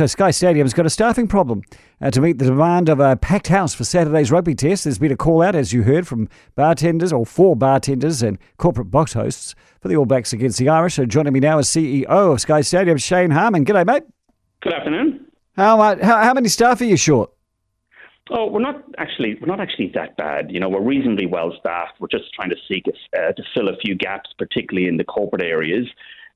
so Sky Stadium's got a staffing problem. Uh, to meet the demand of a packed house for Saturday's rugby test, there's been a call out, as you heard, from bartenders or four bartenders and corporate box hosts for the All Blacks against the Irish. So joining me now is CEO of Sky Stadium, Shane Harmon. G'day, mate. Good afternoon. How, uh, how, how many staff are you short? Oh, we're not actually we're not actually that bad. You know, we're reasonably well staffed. We're just trying to seek uh, to fill a few gaps, particularly in the corporate areas.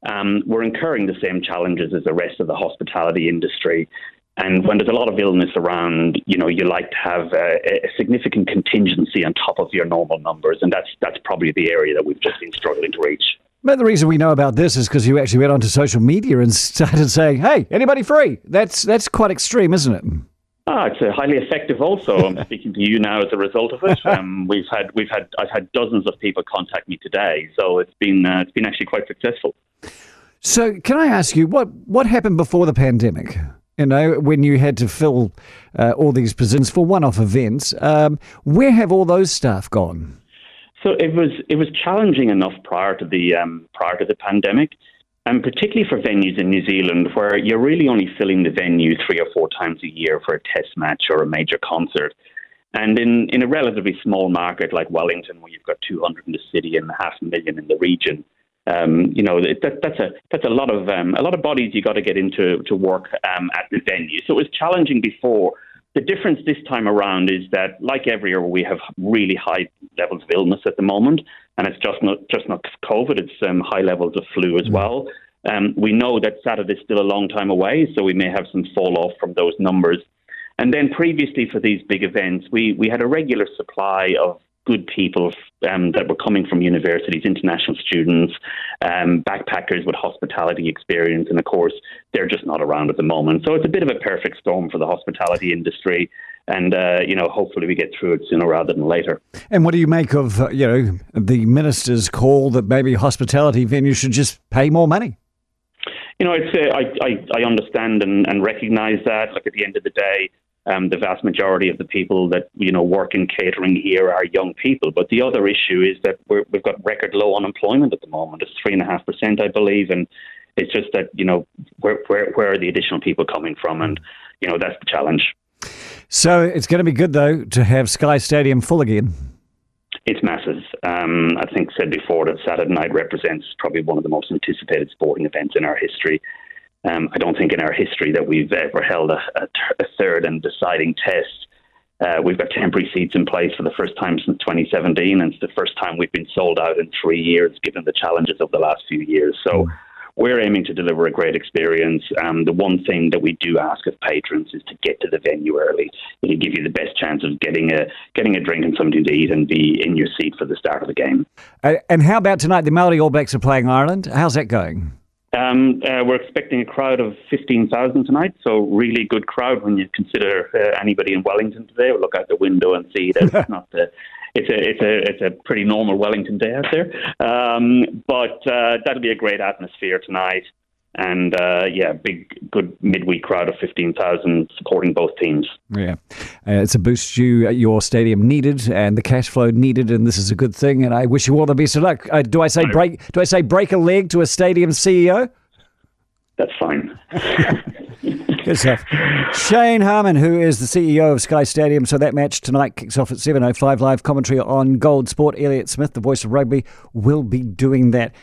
Um, we're incurring the same challenges as the rest of the hospitality industry. And when there's a lot of illness around, you know, you like to have a, a, significant contingency on top of your normal numbers, and that's that's probably the area that we've just been struggling to reach. But the reason we know about this is because you actually went onto social media and started saying, "Hey, anybody free?" That's that's quite extreme, isn't it? Ah, it's uh, highly effective. Also, I'm speaking to you now as a result of it. Um, we've had we've had I've had dozens of people contact me today, so it's been uh, it's been actually quite successful. So, can I ask you what what happened before the pandemic? You know, when you had to fill uh, all these positions for one-off events, um, where have all those staff gone? So it was it was challenging enough prior to the um, prior to the pandemic and particularly for venues in New Zealand, where you're really only filling the venue three or four times a year for a test match or a major concert. And in, in a relatively small market like Wellington, where you've got 200 in the city and half a million in the region, um, you know that, that's a that's a lot of um, a lot of bodies you got to get into to work um, at the venue. So it was challenging before. The difference this time around is that, like every year, we have really high levels of illness at the moment, and it's just not just not COVID; it's um, high levels of flu as mm. well. Um, we know that Saturday is still a long time away, so we may have some fall off from those numbers. And then previously for these big events, we, we had a regular supply of good people um, that were coming from universities, international students, um, backpackers with hospitality experience, and of course, they're just not around at the moment. So it's a bit of a perfect storm for the hospitality industry. And uh, you know, hopefully, we get through it sooner rather than later. And what do you make of uh, you know the minister's call that maybe hospitality venues should just pay more money? You know, it's, uh, I, I, I understand and, and recognise that. Like at the end of the day, um, the vast majority of the people that you know work in catering here are young people. But the other issue is that we have got record low unemployment at the moment. It's three and a half percent, I believe, and it's just that you know where, where where are the additional people coming from, and you know that's the challenge. So it's going to be good though to have Sky Stadium full again. It's massive. Um, I think said before that Saturday night represents probably one of the most anticipated sporting events in our history. Um, I don't think in our history that we've ever held a, a, a third and deciding test. Uh, we've got temporary seats in place for the first time since 2017, and it's the first time we've been sold out in three years, given the challenges of the last few years. So. We're aiming to deliver a great experience. Um, the one thing that we do ask of patrons is to get to the venue early. It'll give you the best chance of getting a getting a drink and something to eat and be in your seat for the start of the game. Uh, and how about tonight? The Maori All Blacks are playing Ireland. How's that going? Um, uh, we're expecting a crowd of 15,000 tonight, so really good crowd when you consider uh, anybody in Wellington today will look out the window and see that it's not the it's a it's a it's a pretty normal Wellington day out there. Um, but uh, that'll be a great atmosphere tonight, and uh, yeah, big good midweek crowd of fifteen thousand supporting both teams. Yeah, uh, it's a boost you your stadium needed, and the cash flow needed, and this is a good thing. And I wish you all the best of luck. Uh, do I say break? Do I say break a leg to a stadium CEO? That's fine. Good stuff. Shane Harmon, who is the CEO of Sky Stadium. So that match tonight kicks off at 7.05 live commentary on Gold Sport. Elliot Smith, the voice of rugby, will be doing that.